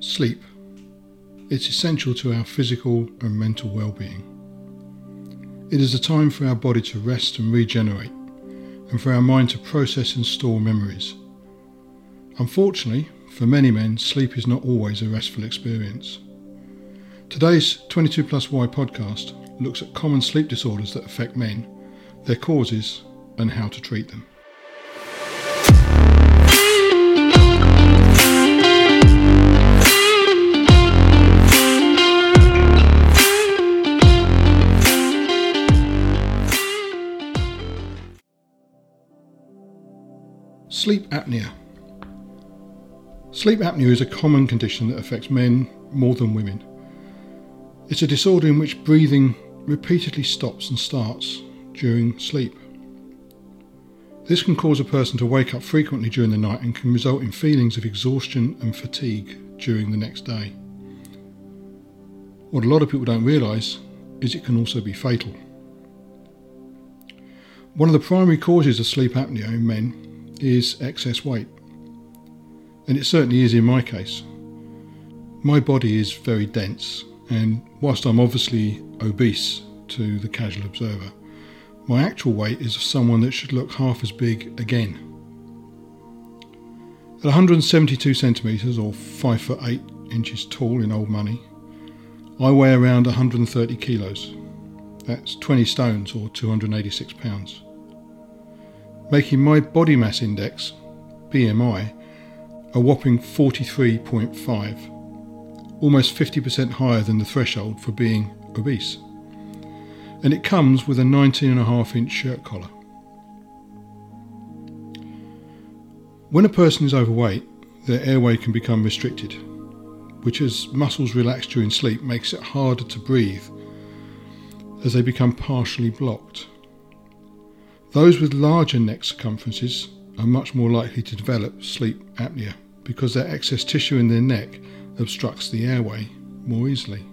Sleep. It's essential to our physical and mental well-being. It is a time for our body to rest and regenerate, and for our mind to process and store memories. Unfortunately, for many men, sleep is not always a restful experience. Today's 22 Plus Y podcast looks at common sleep disorders that affect men, their causes, and how to treat them. Sleep apnea. Sleep apnea is a common condition that affects men more than women. It's a disorder in which breathing repeatedly stops and starts during sleep. This can cause a person to wake up frequently during the night and can result in feelings of exhaustion and fatigue during the next day. What a lot of people don't realise is it can also be fatal. One of the primary causes of sleep apnea in men is excess weight, and it certainly is in my case. My body is very dense, and whilst I'm obviously obese to the casual observer, my actual weight is of someone that should look half as big again. At 172 centimetres or 5 foot 8 inches tall in old money, I weigh around 130 kilos. That's 20 stones or 286 pounds. Making my body mass index, BMI, a whopping 43.5, almost 50% higher than the threshold for being obese and it comes with a 19.5 inch shirt collar. When a person is overweight, their airway can become restricted, which, as muscles relax during sleep, makes it harder to breathe as they become partially blocked. Those with larger neck circumferences are much more likely to develop sleep apnea because their excess tissue in their neck obstructs the airway more easily.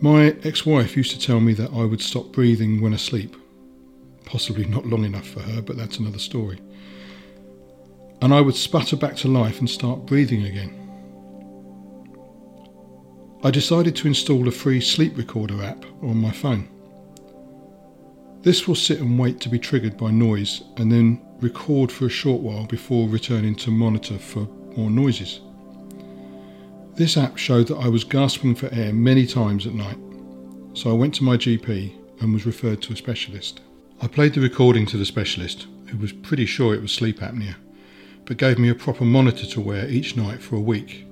My ex wife used to tell me that I would stop breathing when asleep. Possibly not long enough for her, but that's another story. And I would sputter back to life and start breathing again. I decided to install a free sleep recorder app on my phone. This will sit and wait to be triggered by noise and then record for a short while before returning to monitor for more noises. This app showed that I was gasping for air many times at night, so I went to my GP and was referred to a specialist. I played the recording to the specialist, who was pretty sure it was sleep apnea, but gave me a proper monitor to wear each night for a week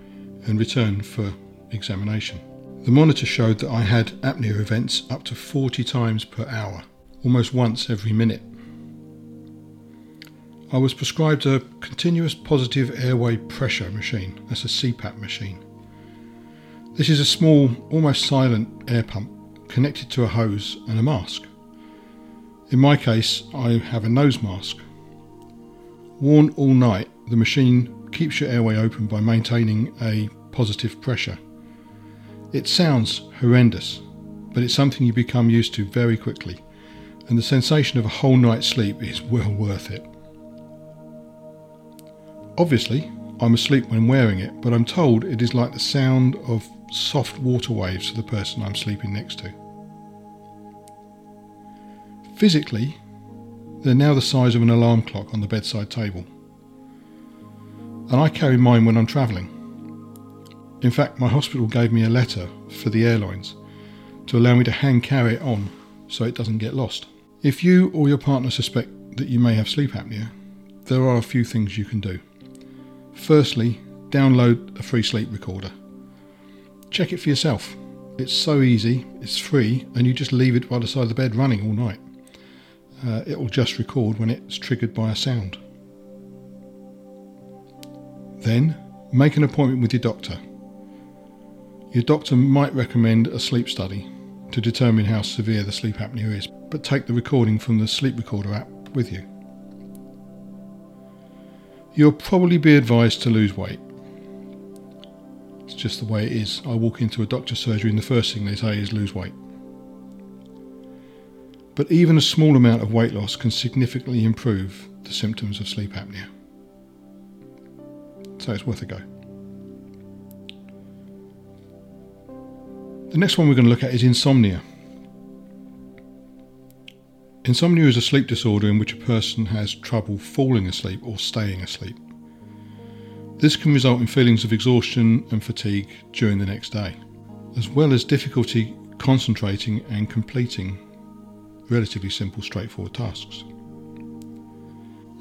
and return for examination. The monitor showed that I had apnea events up to 40 times per hour, almost once every minute. I was prescribed a continuous positive airway pressure machine, that's a CPAP machine. This is a small, almost silent air pump connected to a hose and a mask. In my case, I have a nose mask. Worn all night, the machine keeps your airway open by maintaining a positive pressure. It sounds horrendous, but it's something you become used to very quickly, and the sensation of a whole night's sleep is well worth it. Obviously, I'm asleep when wearing it, but I'm told it is like the sound of soft water waves to the person I'm sleeping next to. Physically, they're now the size of an alarm clock on the bedside table. And I carry mine when I'm travelling. In fact, my hospital gave me a letter for the airlines to allow me to hand carry it on so it doesn't get lost. If you or your partner suspect that you may have sleep apnea, there are a few things you can do. Firstly, download a free sleep recorder. Check it for yourself. It's so easy, it's free, and you just leave it by the side of the bed running all night. Uh, it will just record when it's triggered by a sound. Then, make an appointment with your doctor. Your doctor might recommend a sleep study to determine how severe the sleep apnea is, but take the recording from the sleep recorder app with you. You'll probably be advised to lose weight. It's just the way it is. I walk into a doctor's surgery and the first thing they say is lose weight. But even a small amount of weight loss can significantly improve the symptoms of sleep apnea. So it's worth a go. The next one we're going to look at is insomnia. Insomnia is a sleep disorder in which a person has trouble falling asleep or staying asleep. This can result in feelings of exhaustion and fatigue during the next day, as well as difficulty concentrating and completing relatively simple, straightforward tasks.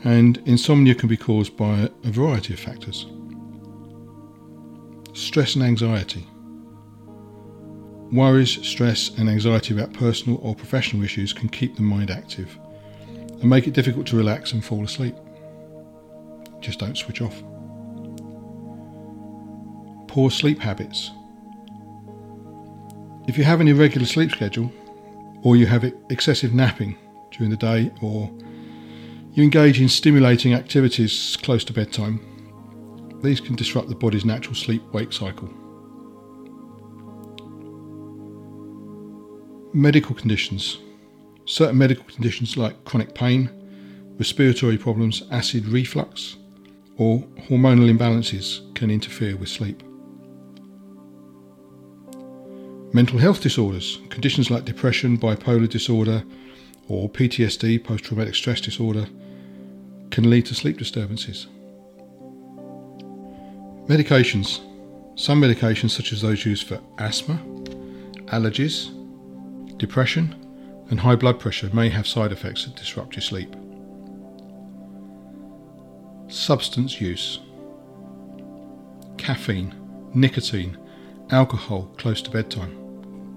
And insomnia can be caused by a variety of factors stress and anxiety. Worries, stress, and anxiety about personal or professional issues can keep the mind active and make it difficult to relax and fall asleep. Just don't switch off. Poor sleep habits. If you have an irregular sleep schedule, or you have excessive napping during the day, or you engage in stimulating activities close to bedtime, these can disrupt the body's natural sleep wake cycle. Medical conditions. Certain medical conditions like chronic pain, respiratory problems, acid reflux, or hormonal imbalances can interfere with sleep. Mental health disorders, conditions like depression, bipolar disorder, or PTSD, post traumatic stress disorder, can lead to sleep disturbances. Medications. Some medications, such as those used for asthma, allergies, depression, and high blood pressure, may have side effects that disrupt your sleep. Substance use. Caffeine, nicotine, alcohol close to bedtime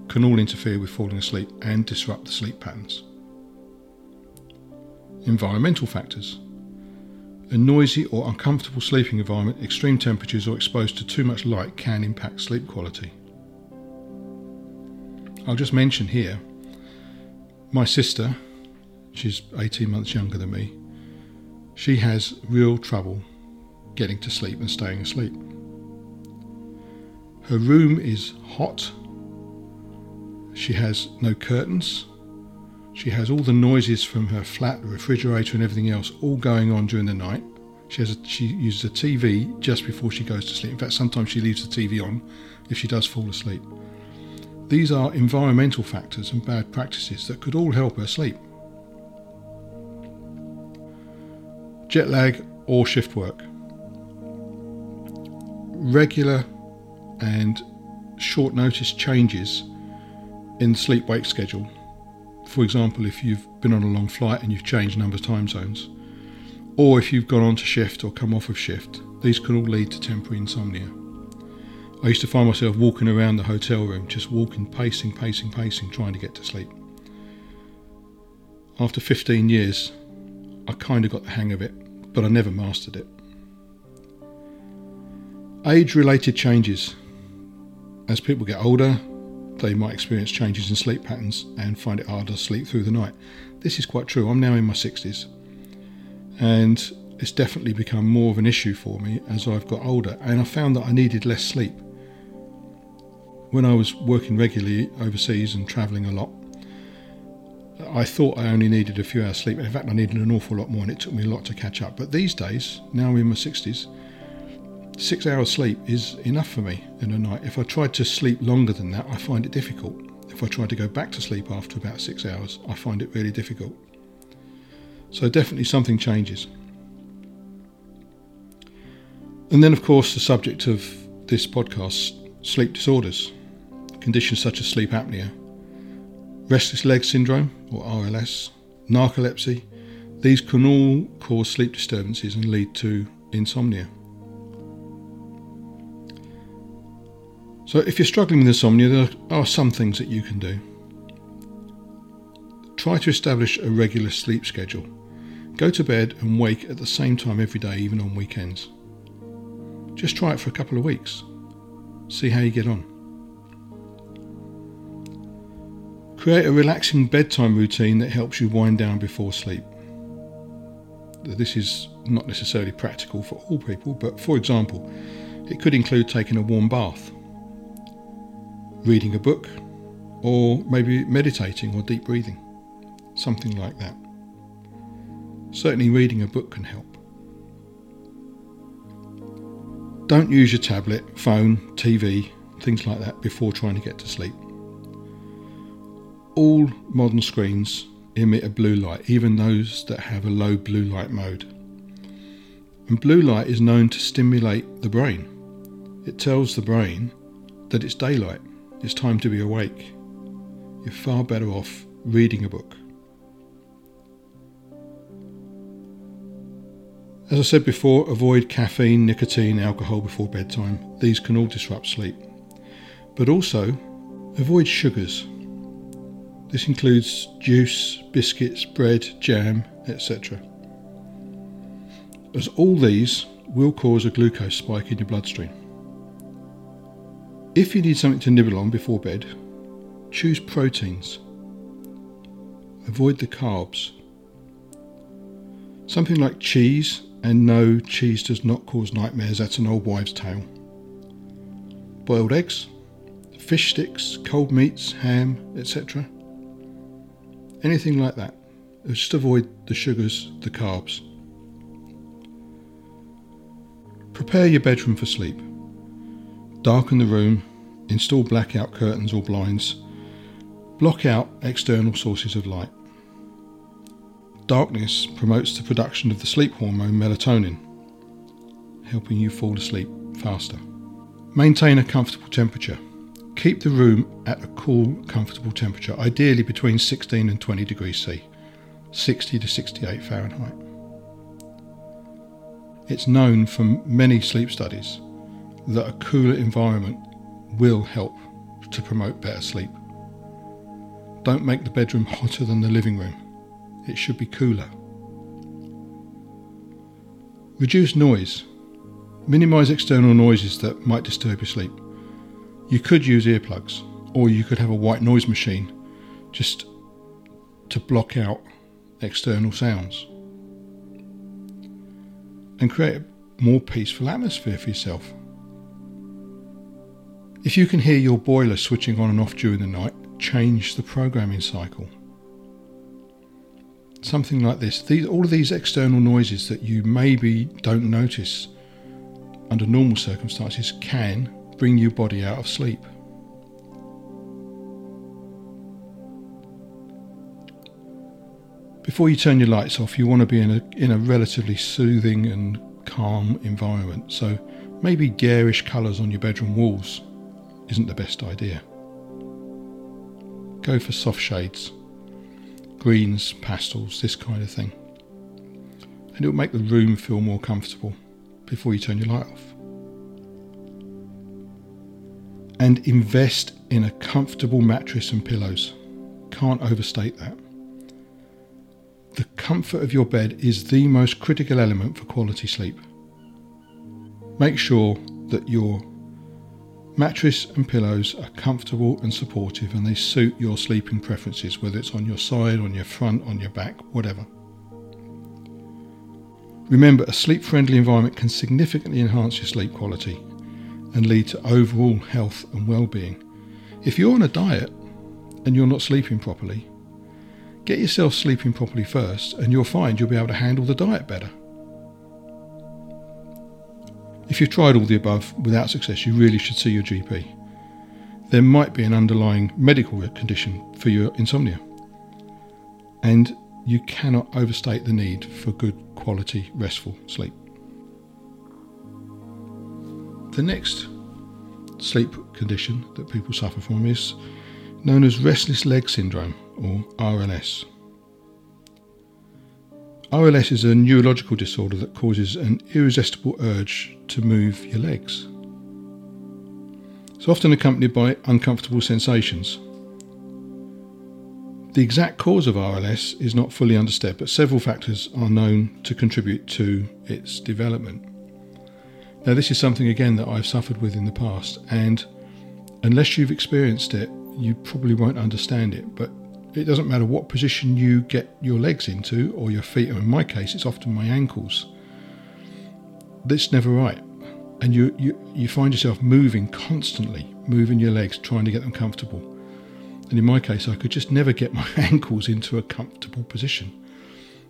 can all interfere with falling asleep and disrupt the sleep patterns. Environmental factors. A noisy or uncomfortable sleeping environment, extreme temperatures, or exposed to too much light can impact sleep quality. I'll just mention here my sister, she's 18 months younger than me, she has real trouble getting to sleep and staying asleep. Her room is hot she has no curtains. She has all the noises from her flat, refrigerator, and everything else all going on during the night. She has a, she uses a TV just before she goes to sleep. In fact, sometimes she leaves the TV on if she does fall asleep. These are environmental factors and bad practices that could all help her sleep. Jet lag or shift work. Regular and short notice changes in sleep wake schedule. For example, if you've been on a long flight and you've changed number of time zones, or if you've gone on to shift or come off of shift, these can all lead to temporary insomnia. I used to find myself walking around the hotel room, just walking, pacing, pacing, pacing, trying to get to sleep. After 15 years, I kind of got the hang of it, but I never mastered it. Age related changes. As people get older, they might experience changes in sleep patterns and find it harder to sleep through the night. This is quite true. I'm now in my 60s and it's definitely become more of an issue for me as I've got older and I found that I needed less sleep. When I was working regularly overseas and travelling a lot, I thought I only needed a few hours sleep. In fact, I needed an awful lot more and it took me a lot to catch up. But these days, now I'm in my 60s, Six hours sleep is enough for me in a night. If I tried to sleep longer than that, I find it difficult. If I try to go back to sleep after about six hours, I find it really difficult. So, definitely something changes. And then, of course, the subject of this podcast sleep disorders, conditions such as sleep apnea, restless leg syndrome or RLS, narcolepsy, these can all cause sleep disturbances and lead to insomnia. So, if you're struggling with insomnia, there are some things that you can do. Try to establish a regular sleep schedule. Go to bed and wake at the same time every day, even on weekends. Just try it for a couple of weeks. See how you get on. Create a relaxing bedtime routine that helps you wind down before sleep. This is not necessarily practical for all people, but for example, it could include taking a warm bath reading a book, or maybe meditating or deep breathing, something like that. Certainly, reading a book can help. Don't use your tablet, phone, TV, things like that before trying to get to sleep. All modern screens emit a blue light, even those that have a low blue light mode. And blue light is known to stimulate the brain. It tells the brain that it's daylight, it's time to be awake. You're far better off reading a book. As I said before, avoid caffeine, nicotine, alcohol before bedtime. These can all disrupt sleep. But also, avoid sugars. This includes juice, biscuits, bread, jam, etc. As all these will cause a glucose spike in your bloodstream. If you need something to nibble on before bed, choose proteins. Avoid the carbs. Something like cheese and no, cheese does not cause nightmares, that's an old wives' tale. Boiled eggs, fish sticks, cold meats, ham, etc. Anything like that. Just avoid the sugars, the carbs. Prepare your bedroom for sleep. Darken the room, install blackout curtains or blinds, block out external sources of light. Darkness promotes the production of the sleep hormone melatonin, helping you fall asleep faster. Maintain a comfortable temperature. Keep the room at a cool, comfortable temperature, ideally between 16 and 20 degrees C, 60 to 68 Fahrenheit. It's known from many sleep studies that a cooler environment will help to promote better sleep. Don't make the bedroom hotter than the living room it should be cooler. Reduce noise. Minimise external noises that might disturb your sleep. You could use earplugs, or you could have a white noise machine just to block out external sounds. And create a more peaceful atmosphere for yourself. If you can hear your boiler switching on and off during the night, change the programming cycle something like this. These, all of these external noises that you maybe don't notice under normal circumstances can bring your body out of sleep. Before you turn your lights off, you want to be in a, in a relatively soothing and calm environment. So maybe garish colours on your bedroom walls isn't the best idea. Go for soft shades greens, pastels, this kind of thing. And it will make the room feel more comfortable before you turn your light off. And invest in a comfortable mattress and pillows. Can't overstate that. The comfort of your bed is the most critical element for quality sleep. Make sure that your Mattress and pillows are comfortable and supportive and they suit your sleeping preferences, whether it's on your side, on your front, on your back, whatever. Remember, a sleep friendly environment can significantly enhance your sleep quality and lead to overall health and well being. If you're on a diet and you're not sleeping properly, get yourself sleeping properly first and you'll find you'll be able to handle the diet better. If you've tried all the above without success, you really should see your GP. There might be an underlying medical condition for your insomnia, and you cannot overstate the need for good quality restful sleep. The next sleep condition that people suffer from is known as restless leg syndrome or RLS. RLS is a neurological disorder that causes an irresistible urge to move your legs. It's often accompanied by uncomfortable sensations. The exact cause of RLS is not fully understood, but several factors are known to contribute to its development. Now, this is something again that I've suffered with in the past, and unless you've experienced it, you probably won't understand it. But it doesn't matter what position you get your legs into or your feet, or in my case, it's often my ankles. That's never right. And you, you, you find yourself moving constantly, moving your legs, trying to get them comfortable. And in my case, I could just never get my ankles into a comfortable position.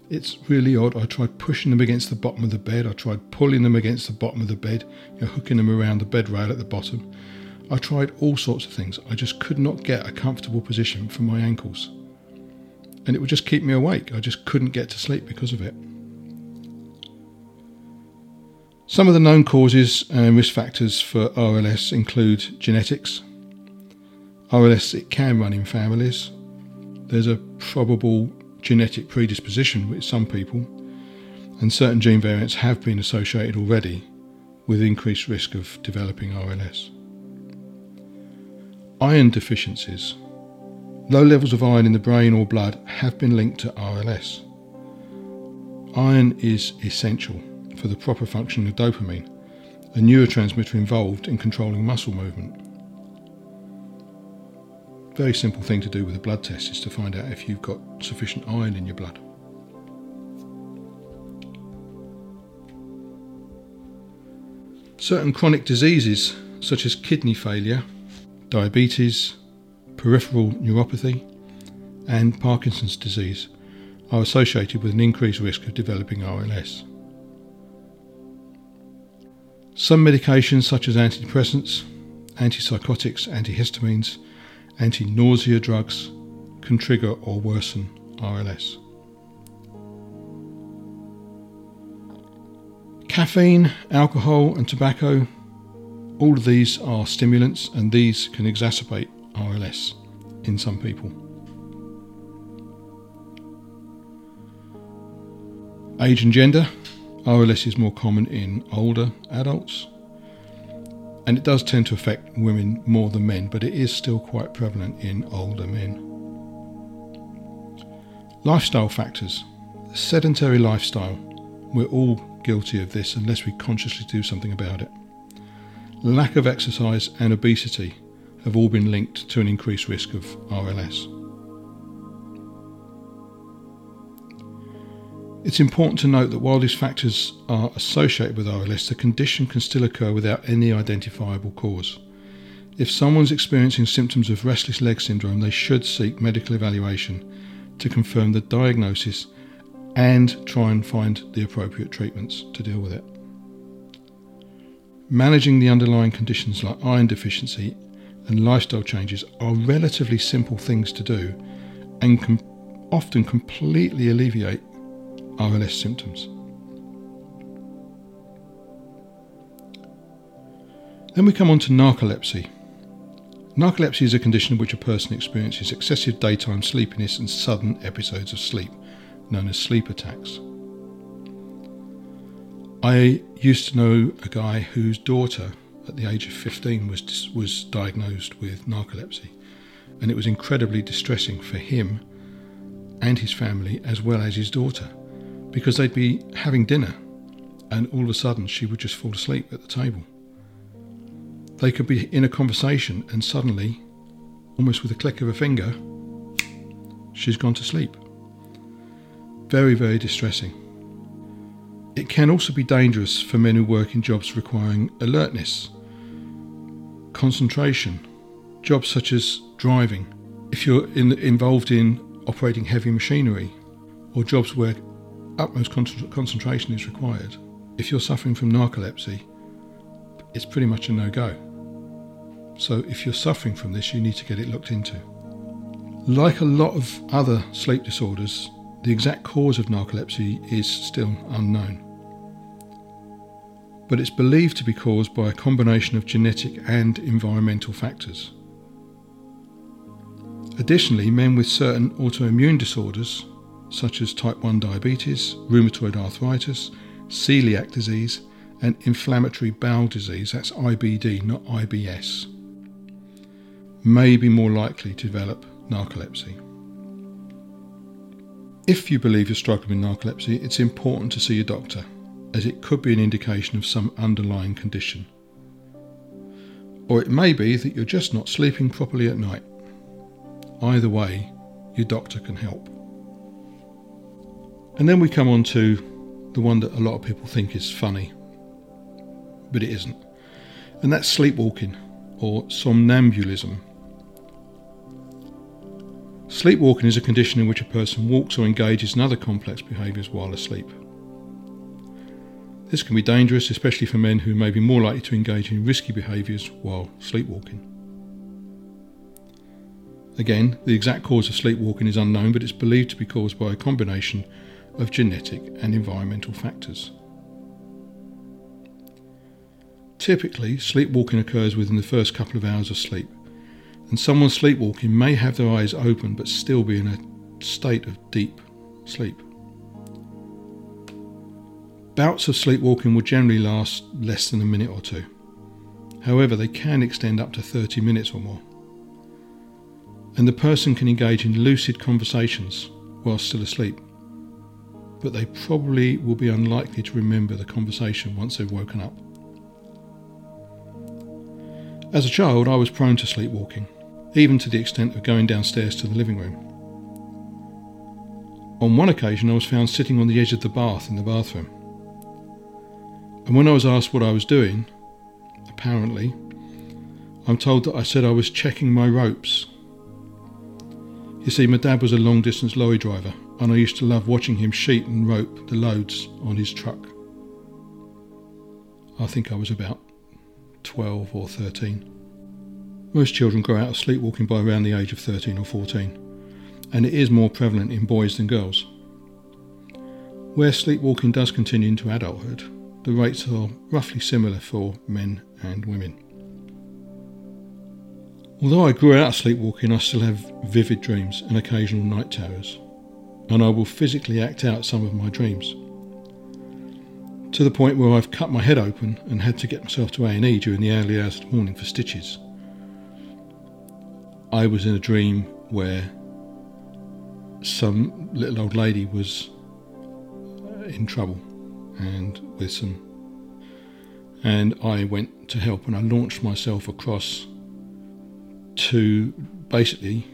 It's really odd. I tried pushing them against the bottom of the bed. I tried pulling them against the bottom of the bed, you know, hooking them around the bed rail at the bottom. I tried all sorts of things. I just could not get a comfortable position for my ankles. And it would just keep me awake. I just couldn't get to sleep because of it. Some of the known causes and risk factors for RLS include genetics. RLS it can run in families. There's a probable genetic predisposition with some people, and certain gene variants have been associated already with increased risk of developing RLS. Iron deficiencies. Low levels of iron in the brain or blood have been linked to RLS. Iron is essential for the proper functioning of dopamine, a neurotransmitter involved in controlling muscle movement. Very simple thing to do with a blood test is to find out if you've got sufficient iron in your blood. Certain chronic diseases, such as kidney failure, diabetes, peripheral neuropathy, and Parkinson's disease, are associated with an increased risk of developing RLS. Some medications, such as antidepressants, antipsychotics, antihistamines, anti nausea drugs, can trigger or worsen RLS. Caffeine, alcohol, and tobacco, all of these are stimulants and these can exacerbate RLS in some people. Age and gender, RLS is more common in older adults, and it does tend to affect women more than men, but it is still quite prevalent in older men. Lifestyle factors. Sedentary lifestyle. We're all guilty of this unless we consciously do something about it. Lack of exercise and obesity have all been linked to an increased risk of RLS. It's important to note that while these factors are associated with RLS, the condition can still occur without any identifiable cause. If someone's experiencing symptoms of restless leg syndrome, they should seek medical evaluation to confirm the diagnosis and try and find the appropriate treatments to deal with it. Managing the underlying conditions like iron deficiency and lifestyle changes are relatively simple things to do and can often completely alleviate RLS symptoms. Then we come on to narcolepsy. Narcolepsy is a condition in which a person experiences excessive daytime sleepiness and sudden episodes of sleep, known as sleep attacks. I used to know a guy whose daughter, at the age of 15, was, was diagnosed with narcolepsy, and it was incredibly distressing for him and his family, as well as his daughter because they'd be having dinner and all of a sudden she would just fall asleep at the table. They could be in a conversation and suddenly, almost with a click of a finger, she's gone to sleep. Very, very distressing. It can also be dangerous for men who work in jobs requiring alertness, concentration, jobs such as driving. If you're in, involved in operating heavy machinery, or jobs where utmost con- concentration is required. If you're suffering from narcolepsy, it's pretty much a no go. So, if you're suffering from this, you need to get it looked into. Like a lot of other sleep disorders, the exact cause of narcolepsy is still unknown. But it's believed to be caused by a combination of genetic and environmental factors. Additionally, men with certain autoimmune disorders such as type 1 diabetes, rheumatoid arthritis, celiac disease, and inflammatory bowel disease, that's IBD, not IBS, may be more likely to develop narcolepsy. If you believe you're struggling with narcolepsy, it's important to see a doctor, as it could be an indication of some underlying condition. Or it may be that you're just not sleeping properly at night. Either way, your doctor can help. And then we come on to the one that a lot of people think is funny, but it isn't. And that's sleepwalking or somnambulism. Sleepwalking is a condition in which a person walks or engages in other complex behaviours while asleep. This can be dangerous, especially for men who may be more likely to engage in risky behaviours while sleepwalking. Again, the exact cause of sleepwalking is unknown, but it's believed to be caused by a combination of genetic and environmental factors. Typically, sleepwalking occurs within the first couple of hours of sleep, and someone sleepwalking may have their eyes open but still be in a state of deep sleep. Bouts of sleepwalking will generally last less than a minute or two. However, they can extend up to 30 minutes or more. And the person can engage in lucid conversations while still asleep, but they probably will be unlikely to remember the conversation once they've woken up. As a child, I was prone to sleepwalking even to the extent of going downstairs to the living room. On one occasion, I was found sitting on the edge of the bath in the bathroom. And when I was asked what I was doing, apparently, I'm told that I said I was checking my ropes. You see, my dad was a long distance lorry driver, and I used to love watching him sheet and rope the loads on his truck. I think I was about 12 or 13. Most children grow out of sleepwalking by around the age of 13 or 14, and it is more prevalent in boys than girls. Where sleepwalking does continue into adulthood, the rates are roughly similar for men and women. Although I grew out of sleepwalking, I still have vivid dreams and occasional night terrors, and I will physically act out some of my dreams. To the point where I've cut my head open and had to get myself to A&E during the early hours of the morning for stitches. I was in a dream where some little old lady was in trouble and with some and I went to help and I launched myself across to basically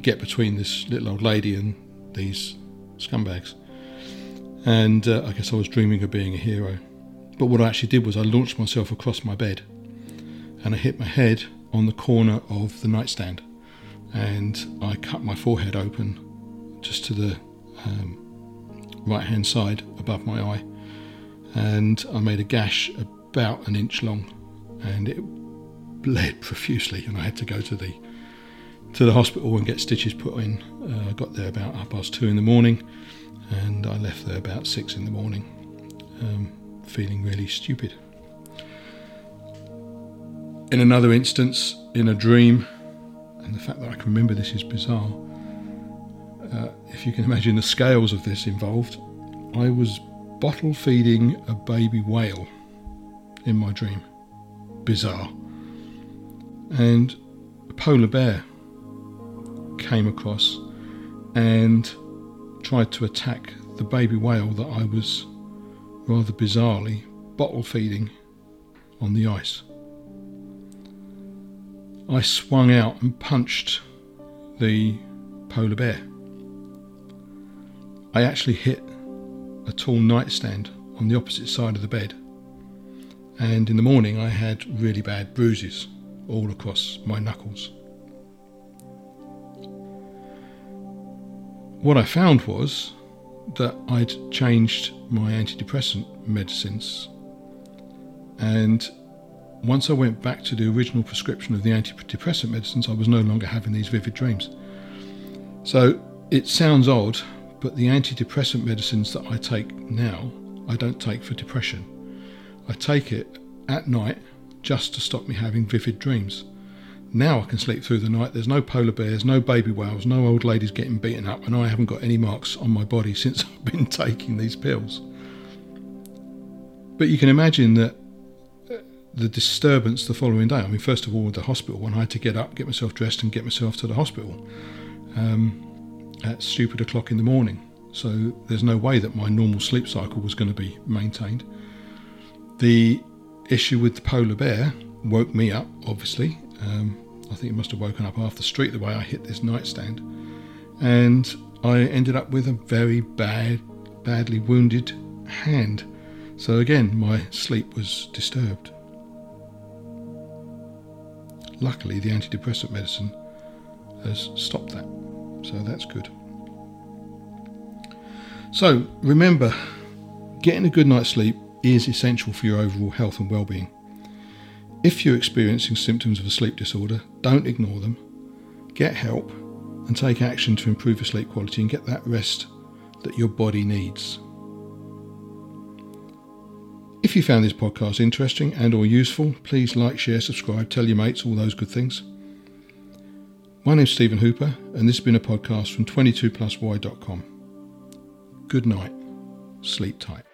get between this little old lady and these scumbags. And uh, I guess I was dreaming of being a hero. But what I actually did was I launched myself across my bed and I hit my head on the corner of the nightstand, and I cut my forehead open just to the um, right hand side above my eye, and I made a gash about an inch long, and it bled profusely, and I had to go to the to the hospital and get stitches put in. Uh, I got there about half past two in the morning, and I left there about six in the morning, um, feeling really stupid. In another instance, in a dream, and the fact that I can remember this is bizarre, uh, if you can imagine the scales of this involved, I was bottle feeding a baby whale in my dream. Bizarre. And a polar bear came across and tried to attack the baby whale that I was rather bizarrely bottle feeding on the ice. I swung out and punched the polar bear. I actually hit a tall nightstand on the opposite side of the bed, and in the morning I had really bad bruises all across my knuckles. What I found was that I'd changed my antidepressant medicines and once I went back to the original prescription of the antidepressant medicines, I was no longer having these vivid dreams. So it sounds odd, but the antidepressant medicines that I take now, I don't take for depression. I take it at night just to stop me having vivid dreams. Now I can sleep through the night. There's no polar bears, no baby whales, no old ladies getting beaten up, and I haven't got any marks on my body since I've been taking these pills. But you can imagine that the disturbance the following day. I mean, first of all, the hospital when I had to get up, get myself dressed, and get myself to the hospital um, at stupid o'clock in the morning. So there's no way that my normal sleep cycle was going to be maintained. The issue with the polar bear woke me up, obviously. Um, I think it must have woken up half the street the way I hit this nightstand. And I ended up with a very bad, badly wounded hand. So again, my sleep was disturbed. Luckily, the antidepressant medicine has stopped that. So that's good. So remember, getting a good night's sleep is essential for your overall health and well-being. If you're experiencing symptoms of a sleep disorder, don't ignore them. Get help and take action to improve your sleep quality and get that rest that your body needs. If you found this podcast interesting and or useful, please like, share, subscribe, tell your mates, all those good things. My name's Stephen Hooper and this has been a podcast from 22plusy.com. Good night. Sleep tight.